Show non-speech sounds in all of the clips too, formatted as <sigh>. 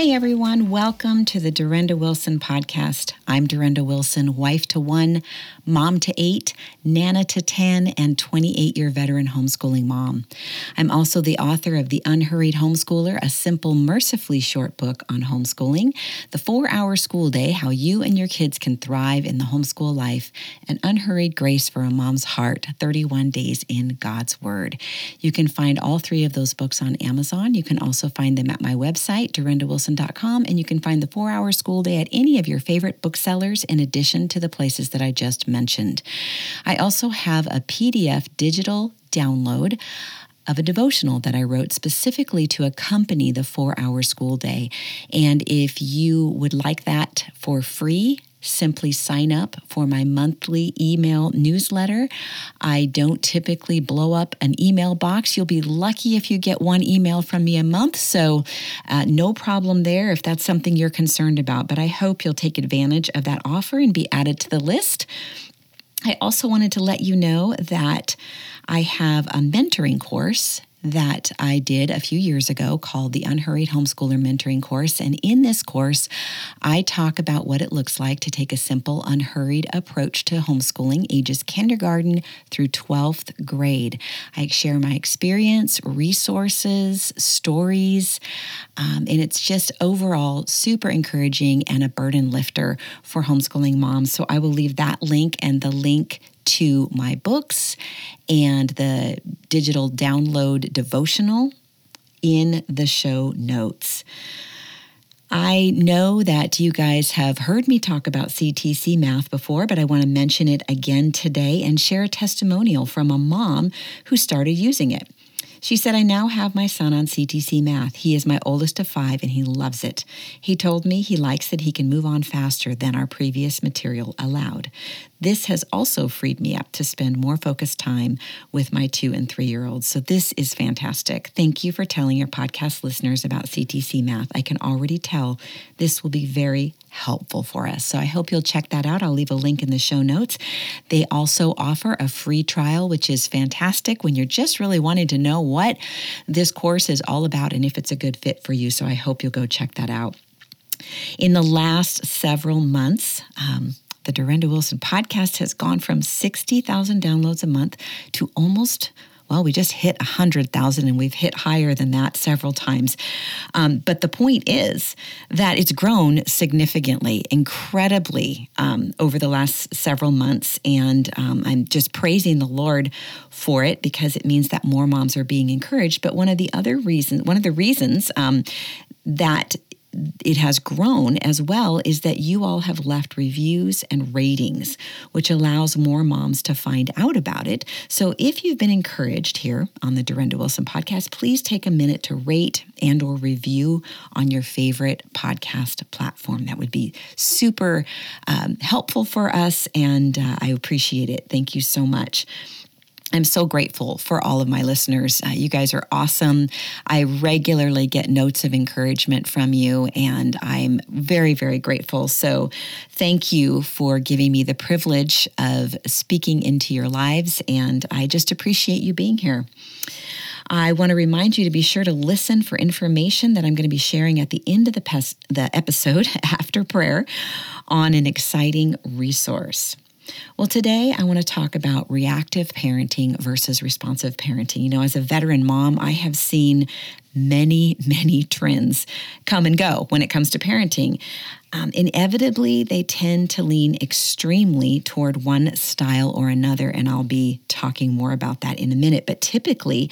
Hey everyone, welcome to the Durenda Wilson podcast. I'm Durenda Wilson, wife to one, mom to eight, nana to 10, and 28 year veteran homeschooling mom. I'm also the author of The Unhurried Homeschooler, a simple, mercifully short book on homeschooling, The Four Hour School Day How You and Your Kids Can Thrive in the Homeschool Life, and Unhurried Grace for a Mom's Heart 31 Days in God's Word. You can find all three of those books on Amazon. You can also find them at my website, Durenda Wilson and you can find the four hour school day at any of your favorite booksellers, in addition to the places that I just mentioned. I also have a PDF digital download of a devotional that I wrote specifically to accompany the four hour school day. And if you would like that for free, simply sign up for my monthly email newsletter. I don't typically blow up an email box. You'll be lucky if you get one email from me a month. So, uh, no problem there if that's something you're concerned about. But I hope you'll take advantage of that offer and be added to the list. I also wanted to let you know that I have a mentoring course that I did a few years ago called the Unhurried Homeschooler Mentoring Course. And in this course, I talk about what it looks like to take a simple, unhurried approach to homeschooling ages kindergarten through 12th grade. I share my experience, resources, stories, um, and it's just overall super encouraging and a burden lifter for homeschooling moms. So I will leave that link and the link to my books and the digital download devotional in the show notes. I know that you guys have heard me talk about CTC math before, but I want to mention it again today and share a testimonial from a mom who started using it. She said, I now have my son on CTC math. He is my oldest of five and he loves it. He told me he likes that he can move on faster than our previous material allowed. This has also freed me up to spend more focused time with my two and three year olds. So, this is fantastic. Thank you for telling your podcast listeners about CTC Math. I can already tell this will be very helpful for us. So, I hope you'll check that out. I'll leave a link in the show notes. They also offer a free trial, which is fantastic when you're just really wanting to know what this course is all about and if it's a good fit for you. So, I hope you'll go check that out. In the last several months, um, the Durenda Wilson podcast has gone from 60,000 downloads a month to almost well, we just hit 100,000 and we've hit higher than that several times. Um, but the point is that it's grown significantly, incredibly um, over the last several months. And um, I'm just praising the Lord for it because it means that more moms are being encouraged. But one of the other reasons, one of the reasons um, that it has grown as well is that you all have left reviews and ratings which allows more moms to find out about it. So if you've been encouraged here on the Durenda Wilson podcast please take a minute to rate and or review on your favorite podcast platform. That would be super um, helpful for us and uh, I appreciate it. Thank you so much I'm so grateful for all of my listeners. Uh, you guys are awesome. I regularly get notes of encouragement from you, and I'm very, very grateful. So, thank you for giving me the privilege of speaking into your lives, and I just appreciate you being here. I want to remind you to be sure to listen for information that I'm going to be sharing at the end of the, pes- the episode <laughs> after prayer on an exciting resource. Well, today I want to talk about reactive parenting versus responsive parenting. You know, as a veteran mom, I have seen many, many trends come and go when it comes to parenting. Um, inevitably, they tend to lean extremely toward one style or another, and I'll be talking more about that in a minute. But typically,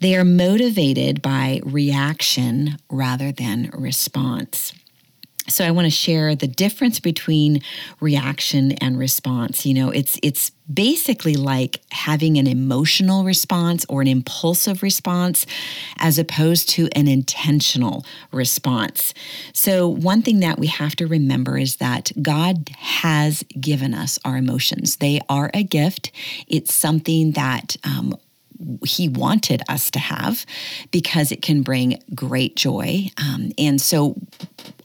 they are motivated by reaction rather than response. So I want to share the difference between reaction and response. You know, it's it's basically like having an emotional response or an impulsive response as opposed to an intentional response. So one thing that we have to remember is that God has given us our emotions. They are a gift. It's something that um, he wanted us to have because it can bring great joy. Um, and so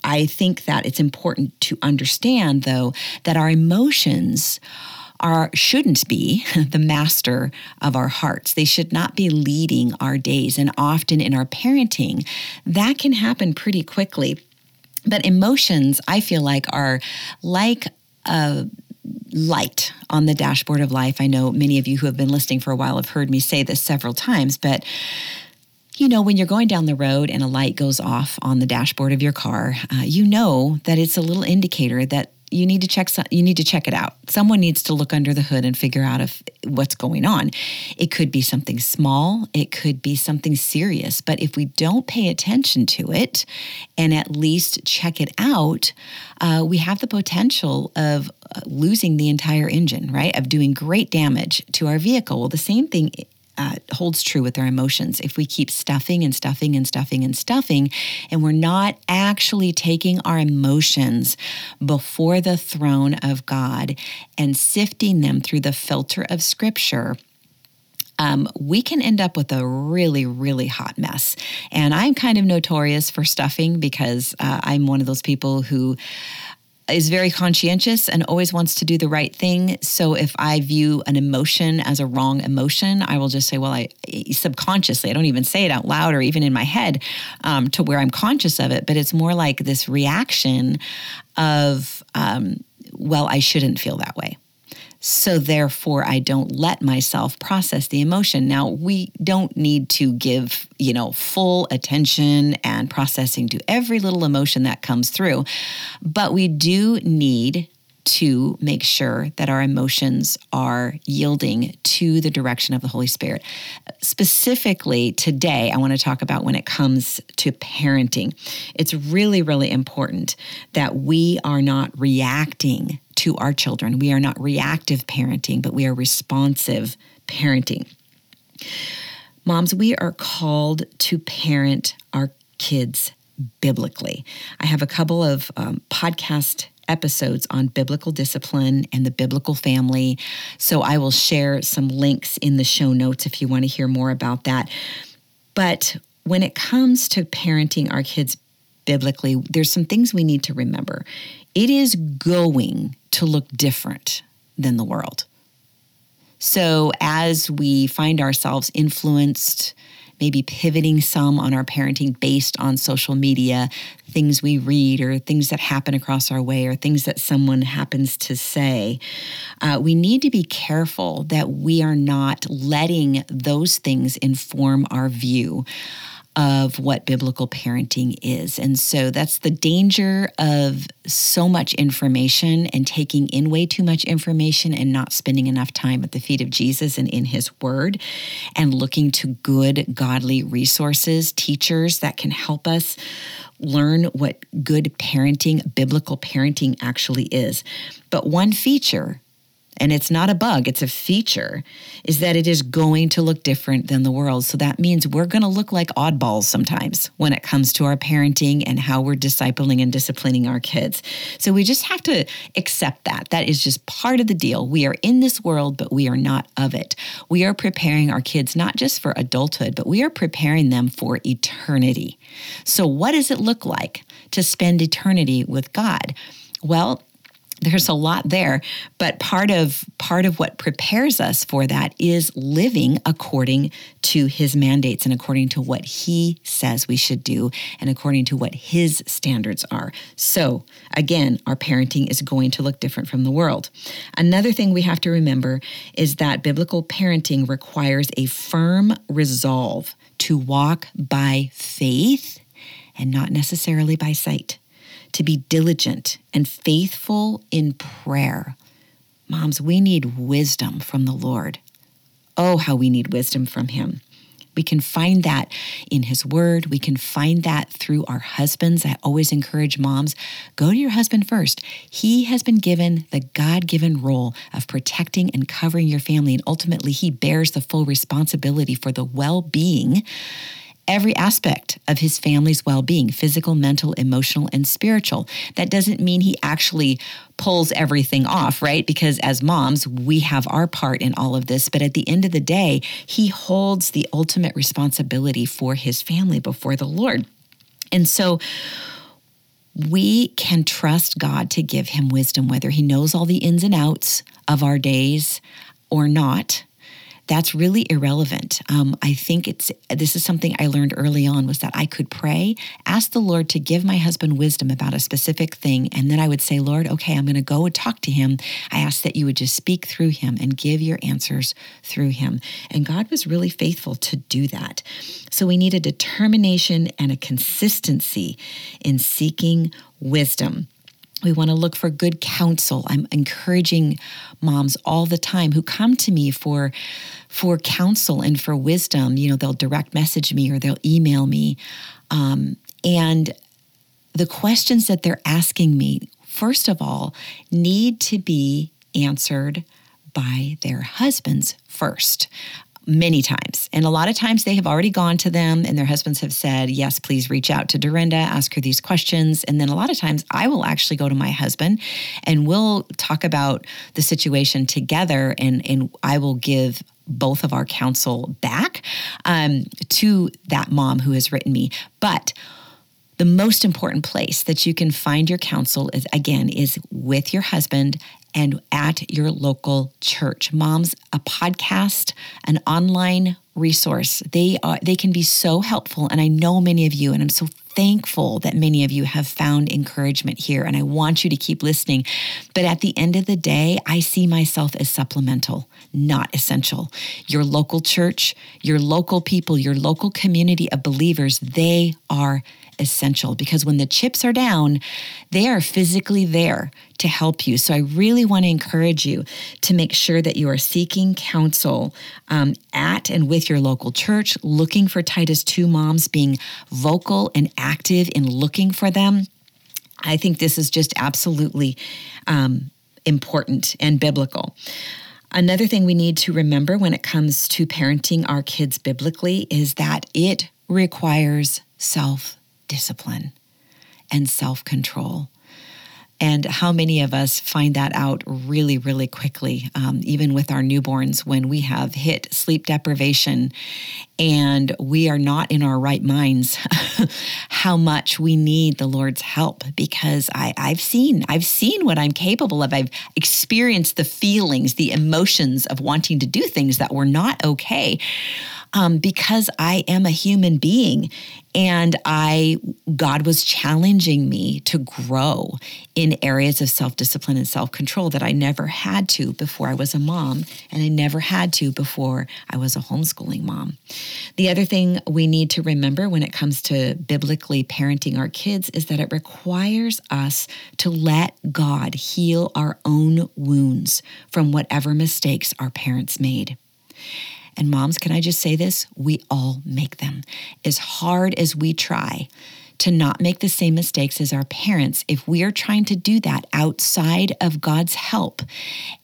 I think that it's important to understand, though, that our emotions are shouldn't be <laughs> the master of our hearts. They should not be leading our days. And often in our parenting, that can happen pretty quickly. But emotions, I feel like, are like a light on the dashboard of life. I know many of you who have been listening for a while have heard me say this several times, but you know, when you're going down the road and a light goes off on the dashboard of your car, uh, you know that it's a little indicator that you need to check you need to check it out. Someone needs to look under the hood and figure out if what's going on. It could be something small, it could be something serious, but if we don't pay attention to it and at least check it out, uh, we have the potential of uh, losing the entire engine, right? Of doing great damage to our vehicle. Well, the same thing uh, holds true with our emotions. If we keep stuffing and stuffing and stuffing and stuffing, and we're not actually taking our emotions before the throne of God and sifting them through the filter of Scripture, um, we can end up with a really, really hot mess. And I'm kind of notorious for stuffing because uh, I'm one of those people who is very conscientious and always wants to do the right thing. So if I view an emotion as a wrong emotion, I will just say, well, I subconsciously, I don't even say it out loud or even in my head um, to where I'm conscious of it, but it's more like this reaction of, um, well, I shouldn't feel that way. So therefore, I don't let myself process the emotion. Now, we don't need to give, you know, full attention and processing to every little emotion that comes through, but we do need to make sure that our emotions are yielding to the direction of the Holy Spirit. Specifically, today, I want to talk about when it comes to parenting. It's really, really important that we are not reacting to our children. We are not reactive parenting, but we are responsive parenting. Moms, we are called to parent our kids biblically. I have a couple of um, podcast episodes on biblical discipline and the biblical family. So I will share some links in the show notes if you want to hear more about that. But when it comes to parenting our kids biblically, there's some things we need to remember. It is going to look different than the world. So, as we find ourselves influenced, maybe pivoting some on our parenting based on social media, things we read or things that happen across our way or things that someone happens to say, uh, we need to be careful that we are not letting those things inform our view of what biblical parenting is. And so that's the danger of so much information and taking in way too much information and not spending enough time at the feet of Jesus and in his word and looking to good, godly resources, teachers that can help us learn what good parenting, biblical parenting actually is. But one feature and it's not a bug, it's a feature, is that it is going to look different than the world. So that means we're going to look like oddballs sometimes when it comes to our parenting and how we're discipling and disciplining our kids. So we just have to accept that. That is just part of the deal. We are in this world, but we are not of it. We are preparing our kids not just for adulthood, but we are preparing them for eternity. So, what does it look like to spend eternity with God? Well, there's a lot there but part of part of what prepares us for that is living according to his mandates and according to what he says we should do and according to what his standards are. So again our parenting is going to look different from the world. Another thing we have to remember is that biblical parenting requires a firm resolve to walk by faith and not necessarily by sight to be diligent and faithful in prayer. Moms, we need wisdom from the Lord. Oh, how we need wisdom from Him. We can find that in His Word. We can find that through our husbands. I always encourage moms go to your husband first. He has been given the God given role of protecting and covering your family, and ultimately, He bears the full responsibility for the well being every aspect of his family's well being physical, mental, emotional, and spiritual. That doesn't mean he actually pulls everything off, right? Because as moms, we have our part in all of this. But at the end of the day, he holds the ultimate responsibility for his family before the Lord. And so, we can trust God to give him wisdom, whether he knows all the ins and outs of our days or not that's really irrelevant. Um, I think it's this is something I learned early on was that I could pray, ask the Lord to give my husband wisdom about a specific thing, and then I would say, Lord, okay, I'm going to go and talk to him. I ask that you would just speak through him and give your answers through him. And God was really faithful to do that. So we need a determination and a consistency in seeking wisdom. We want to look for good counsel. I'm encouraging moms all the time who come to me for for counsel and for wisdom. You know, they'll direct message me or they'll email me, um, and the questions that they're asking me, first of all, need to be answered by their husbands first many times. And a lot of times they have already gone to them and their husbands have said, Yes, please reach out to Durenda, ask her these questions. And then a lot of times I will actually go to my husband and we'll talk about the situation together and, and I will give both of our counsel back um, to that mom who has written me. But the most important place that you can find your counsel is again is with your husband and at your local church. Moms, a podcast, an online resource. They are they can be so helpful and I know many of you and I'm so thankful that many of you have found encouragement here and I want you to keep listening. But at the end of the day, I see myself as supplemental, not essential. Your local church, your local people, your local community of believers, they are essential because when the chips are down, they are physically there to help you. So I really want to encourage you to make sure that you are seeking counsel um, at and with your local church, looking for Titus 2 moms, being vocal and active in looking for them. I think this is just absolutely um, important and biblical. Another thing we need to remember when it comes to parenting our kids biblically is that it requires self discipline and self control. And how many of us find that out really, really quickly, um, even with our newborns when we have hit sleep deprivation and we are not in our right minds, <laughs> how much we need the Lord's help because I, I've seen, I've seen what I'm capable of. I've experienced the feelings, the emotions of wanting to do things that were not okay um, because I am a human being and I God was challenging me to grow in areas of self-discipline and self-control that I never had to before I was a mom and I never had to before I was a homeschooling mom. The other thing we need to remember when it comes to biblically parenting our kids is that it requires us to let God heal our own wounds from whatever mistakes our parents made. And moms, can I just say this? We all make them. As hard as we try to not make the same mistakes as our parents, if we are trying to do that outside of God's help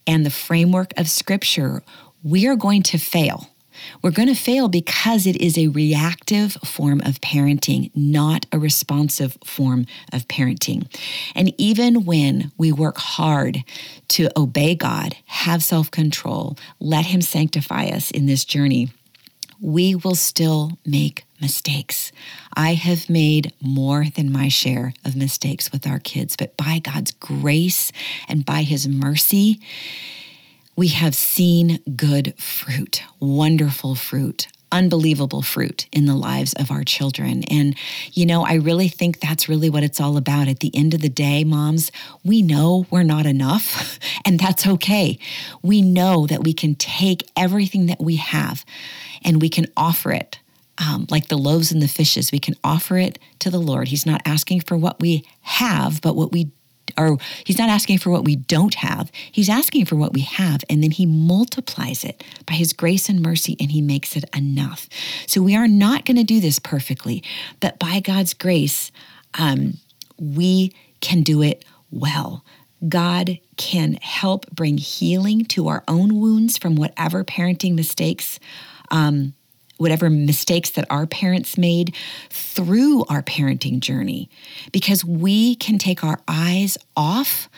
and the framework of Scripture, we are going to fail. We're going to fail because it is a reactive form of parenting, not a responsive form of parenting. And even when we work hard to obey God, have self control, let Him sanctify us in this journey, we will still make mistakes. I have made more than my share of mistakes with our kids, but by God's grace and by His mercy, we have seen good fruit, wonderful fruit, unbelievable fruit in the lives of our children. And, you know, I really think that's really what it's all about. At the end of the day, moms, we know we're not enough, <laughs> and that's okay. We know that we can take everything that we have and we can offer it. Um, like the loaves and the fishes, we can offer it to the Lord. He's not asking for what we have, but what we or he's not asking for what we don't have. He's asking for what we have. And then he multiplies it by his grace and mercy and he makes it enough. So we are not going to do this perfectly, but by God's grace, um, we can do it well. God can help bring healing to our own wounds from whatever parenting mistakes um, whatever mistakes that our parents made through our parenting journey because we can take our eyes off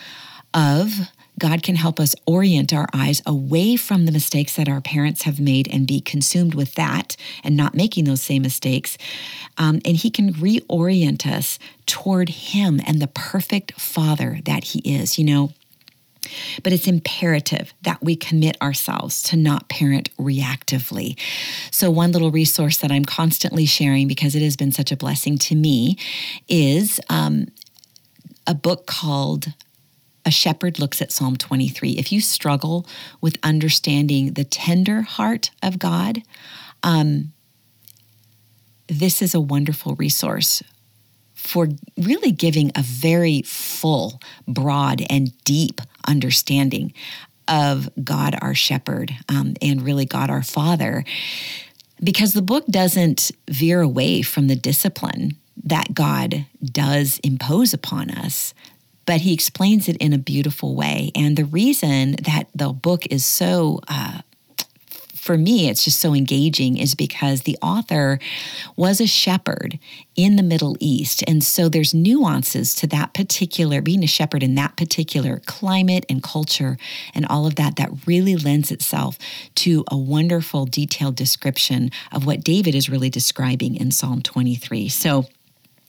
of God can help us orient our eyes away from the mistakes that our parents have made and be consumed with that and not making those same mistakes. Um, and He can reorient us toward Him and the perfect Father that He is. You know, But it's imperative that we commit ourselves to not parent reactively. So, one little resource that I'm constantly sharing because it has been such a blessing to me is um, a book called a shepherd looks at Psalm 23. If you struggle with understanding the tender heart of God, um, this is a wonderful resource for really giving a very full, broad, and deep understanding of God our shepherd um, and really God our father. Because the book doesn't veer away from the discipline that God does impose upon us, but he explains it in a beautiful way. And the reason that the book is so uh, for me, it's just so engaging is because the author was a shepherd in the Middle East. And so there's nuances to that particular, being a shepherd in that particular climate and culture and all of that, that really lends itself to a wonderful, detailed description of what David is really describing in Psalm 23. So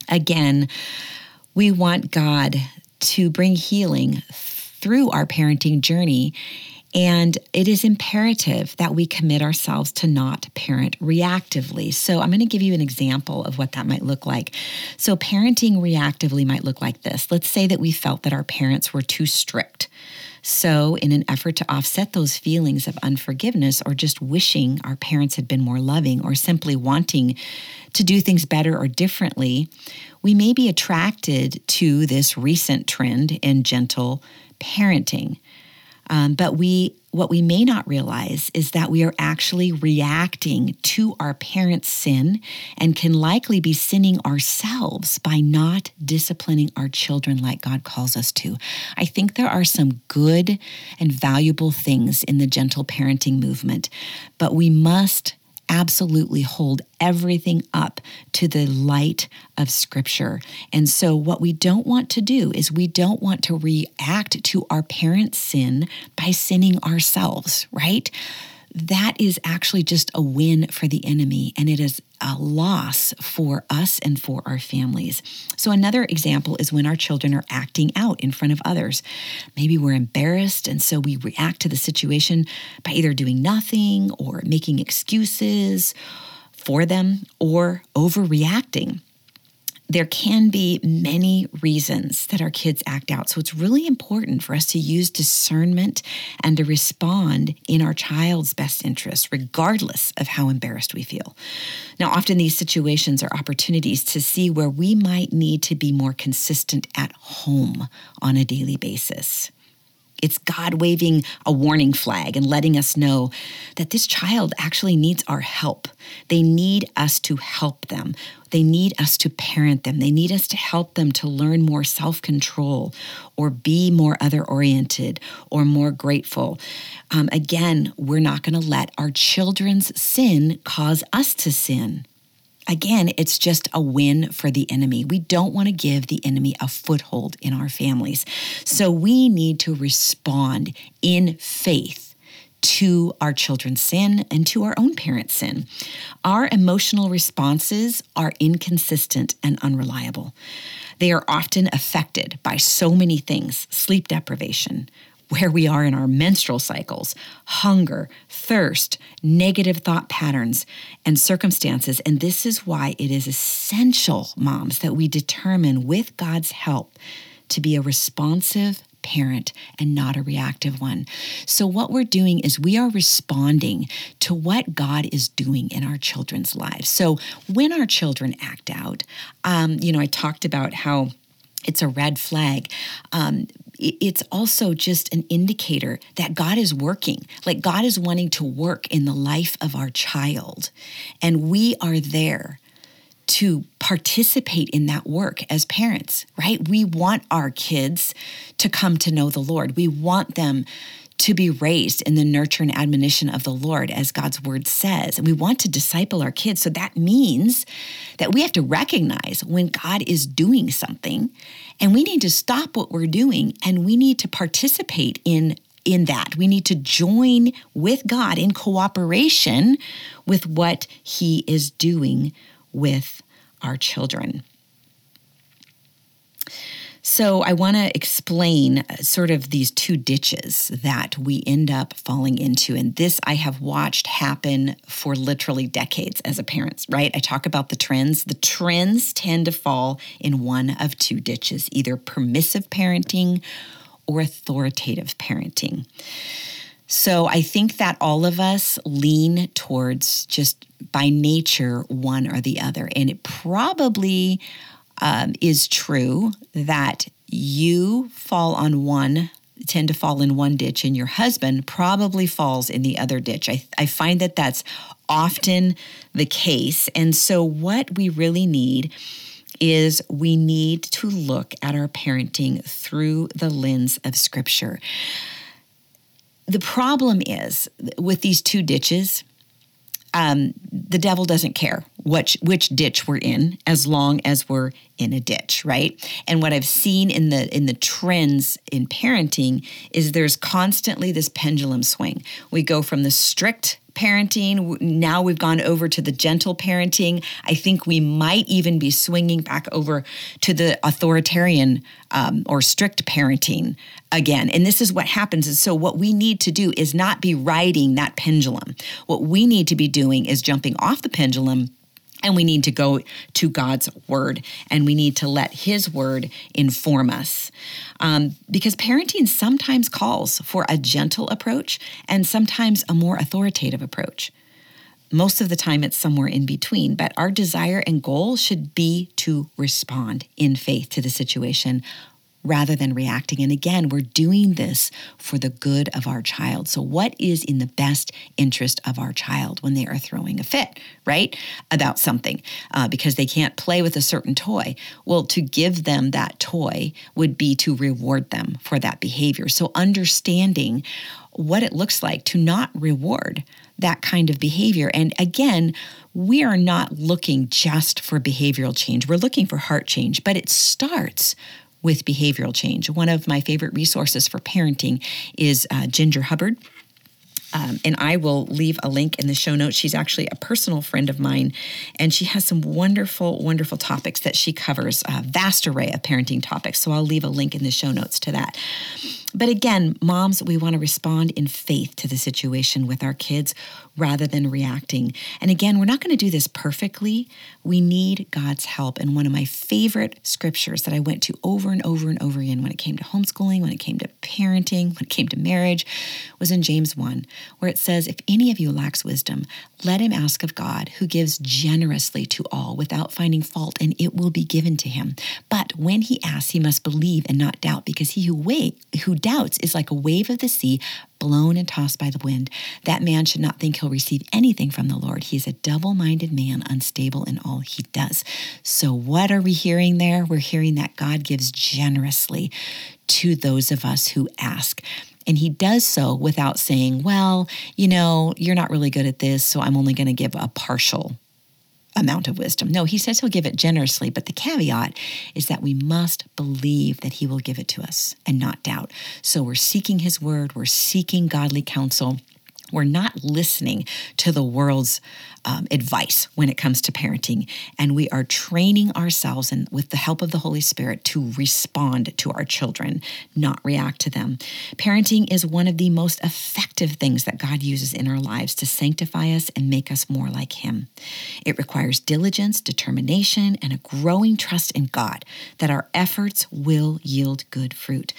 again, we want God to bring healing through our parenting journey. And it is imperative that we commit ourselves to not parent reactively. So, I'm going to give you an example of what that might look like. So, parenting reactively might look like this. Let's say that we felt that our parents were too strict. So, in an effort to offset those feelings of unforgiveness or just wishing our parents had been more loving or simply wanting to do things better or differently, we may be attracted to this recent trend in gentle parenting. Um, but we, what we may not realize is that we are actually reacting to our parents' sin and can likely be sinning ourselves by not disciplining our children like God calls us to. I think there are some good and valuable things in the gentle parenting movement, but we must absolutely hold everything up to the light of Scripture. And so, what we don't want to do is we don't want to react to our parents' sin by sinning ourselves, right? That is actually just a win for the enemy and it is a loss for us and for our families. So, another example is when our children are acting out in front of others. Maybe we're embarrassed, and so we react to the situation by either doing nothing or making excuses for them or overreacting there can be many reasons that our kids act out. So it's really important for us to use discernment and to respond in our child's best interest, regardless of how embarrassed we feel. Now, often these situations are opportunities to see where we might need to be more consistent at home on a daily basis. It's God waving a warning flag and letting us know that this child actually needs our help. They need us to help them. They need us to parent them. They need us to help them to learn more self control or be more other oriented or more grateful. Um, again, we're not going to let our children's sin cause us to sin. Again, it's just a win for the enemy. We don't want to give the enemy a foothold in our families. So we need to respond in faith to our children's sin and to our own parents' sin. Our emotional responses are inconsistent and unreliable. They are often affected by so many things sleep deprivation, where we are in our menstrual cycles, hunger, thirst, negative thought patterns, and circumstances. And this is why it is essential, moms, that we determine with God's help to be a responsive parent and not a reactive one. So, what we're doing is we are responding to what God is doing in our children's lives. So, when our children act out, um, you know, I talked about how it's a red flag. Um, it's also just an indicator that God is working. Like God is wanting to work in the life of our child. And we are there to participate in that work as parents, right? We want our kids to come to know the Lord. We want them to be raised in the nurture and admonition of the Lord, as God's word says. And we want to disciple our kids. So that means that we have to recognize when God is doing something and we need to stop what we're doing and we need to participate in in that. We need to join with God in cooperation with what He is doing with our children. So, I want to explain uh, sort of these two ditches that we end up falling into. And this I have watched happen for literally decades as a parent, right? I talk about the trends. The trends tend to fall in one of two ditches either permissive parenting or authoritative parenting. So, I think that all of us lean towards just by nature one or the other. And it probably um, is true that you fall on one tend to fall in one ditch and your husband probably falls in the other ditch. I, I find that that's often the case. And so, what we really need is we need to look at our parenting through the lens of Scripture. The problem is with these two ditches, um, the devil doesn't care which which ditch we're in as long as we're in a ditch right? And what i've seen in the in the trends in parenting is there's constantly this pendulum swing. We go from the strict parenting. Now we've gone over to the gentle parenting. I think we might even be swinging back over to the authoritarian um, or strict parenting again. And this is what happens. And so, what we need to do is not be riding that pendulum. What we need to be doing is jumping off the pendulum and we need to go to God's word and we need to let His word inform us. Um, because parenting sometimes calls for a gentle approach and sometimes a more authoritative approach. Most of the time, it's somewhere in between, but our desire and goal should be to respond in faith to the situation rather than reacting. And again, we're doing this for the good of our child. So, what is in the best interest of our child when they are throwing a fit, right? About something uh, because they can't play with a certain toy? Well, to give them that toy would be to reward them for that behavior. So, understanding what it looks like to not reward that kind of behavior. And again, we are not looking just for behavioral change. We're looking for heart change, but it starts with behavioral change. One of my favorite resources for parenting is uh, Ginger Hubbard. Um, and I will leave a link in the show notes. She's actually a personal friend of mine, and she has some wonderful, wonderful topics that she covers, a vast array of parenting topics. So I'll leave a link in the show notes to that. But again, moms, we want to respond in faith to the situation with our kids rather than reacting. And again, we're not going to do this perfectly. We need God's help. And one of my favorite scriptures that I went to over and over and over again when it came to homeschooling, when it came to parenting, when it came to marriage, was in James 1, where it says, If any of you lacks wisdom, let him ask of God, who gives generously to all without finding fault, and it will be given to him. But when he asks, he must believe and not doubt, because he who wait, who doubts is like a wave of the sea blown and tossed by the wind. That man should not think he'll receive anything from the Lord. He is a double minded man, unstable in all he does. So, what are we hearing there? We're hearing that God gives generously to those of us who ask. And he does so without saying, well, you know, you're not really good at this, so I'm only going to give a partial amount of wisdom. No, he says he'll give it generously, but the caveat is that we must believe that he will give it to us and not doubt. So we're seeking his word, we're seeking godly counsel. We're not listening to the world's um, advice when it comes to parenting, and we are training ourselves and with the help of the Holy Spirit to respond to our children, not react to them. Parenting is one of the most effective things that God uses in our lives to sanctify us and make us more like Him. It requires diligence, determination, and a growing trust in God that our efforts will yield good fruit.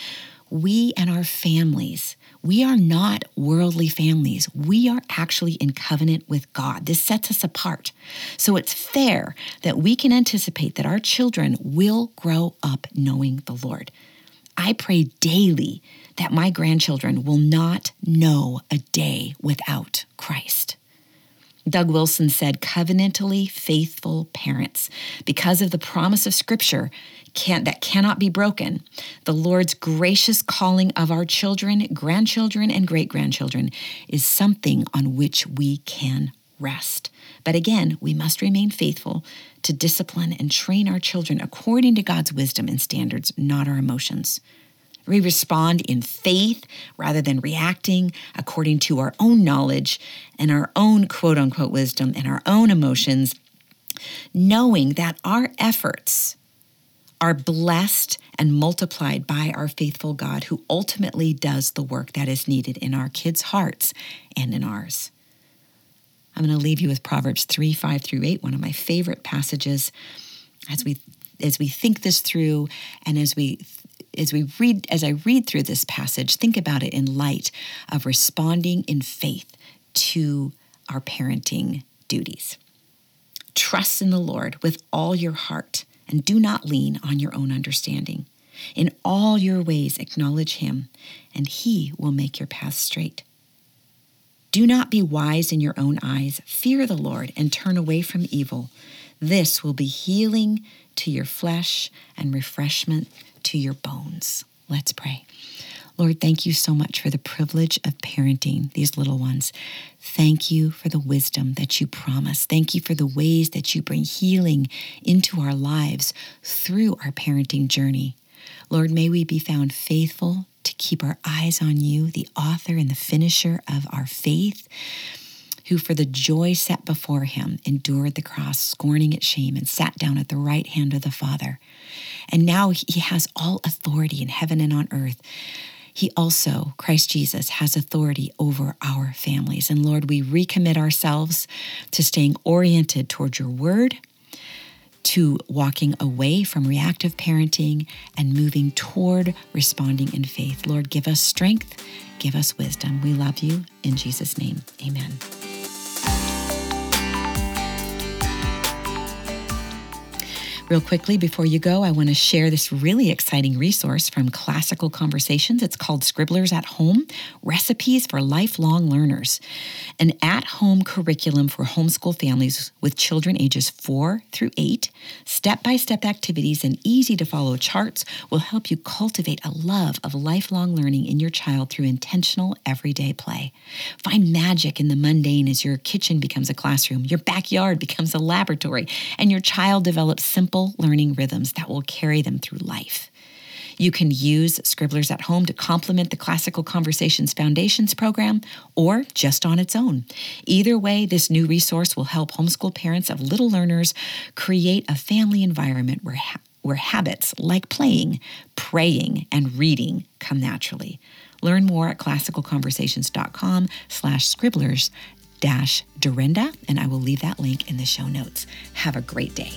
We and our families we are not worldly families. We are actually in covenant with God. This sets us apart. So it's fair that we can anticipate that our children will grow up knowing the Lord. I pray daily that my grandchildren will not know a day without Christ. Doug Wilson said, covenantally faithful parents, because of the promise of Scripture can, that cannot be broken, the Lord's gracious calling of our children, grandchildren, and great grandchildren is something on which we can rest. But again, we must remain faithful to discipline and train our children according to God's wisdom and standards, not our emotions. We respond in faith rather than reacting according to our own knowledge and our own quote unquote wisdom and our own emotions, knowing that our efforts are blessed and multiplied by our faithful God who ultimately does the work that is needed in our kids' hearts and in ours. I'm going to leave you with Proverbs 3 5 through 8, one of my favorite passages as we as we think this through and as we as we read as I read through this passage, think about it in light of responding in faith to our parenting duties. Trust in the Lord with all your heart and do not lean on your own understanding. In all your ways acknowledge him, and he will make your path straight. Do not be wise in your own eyes. Fear the Lord and turn away from evil. This will be healing to your flesh and refreshment to your bones. Let's pray. Lord, thank you so much for the privilege of parenting these little ones. Thank you for the wisdom that you promise. Thank you for the ways that you bring healing into our lives through our parenting journey. Lord, may we be found faithful to keep our eyes on you, the author and the finisher of our faith who for the joy set before him endured the cross, scorning its shame, and sat down at the right hand of the Father. And now he has all authority in heaven and on earth. He also, Christ Jesus, has authority over our families. And Lord, we recommit ourselves to staying oriented towards your word, to walking away from reactive parenting and moving toward responding in faith. Lord, give us strength, give us wisdom. We love you. In Jesus' name, amen. Real quickly, before you go, I want to share this really exciting resource from Classical Conversations. It's called Scribblers at Home Recipes for Lifelong Learners, an at home curriculum for homeschool families with children ages four through eight. Step by step activities and easy to follow charts will help you cultivate a love of lifelong learning in your child through intentional everyday play. Find magic in the mundane as your kitchen becomes a classroom, your backyard becomes a laboratory, and your child develops simple learning rhythms that will carry them through life. You can use Scribblers at Home to complement the Classical Conversations Foundations program or just on its own. Either way, this new resource will help homeschool parents of little learners create a family environment where, ha- where habits like playing, praying, and reading come naturally. Learn more at classicalconversations.com slash scribblers dash Durenda, and I will leave that link in the show notes. Have a great day.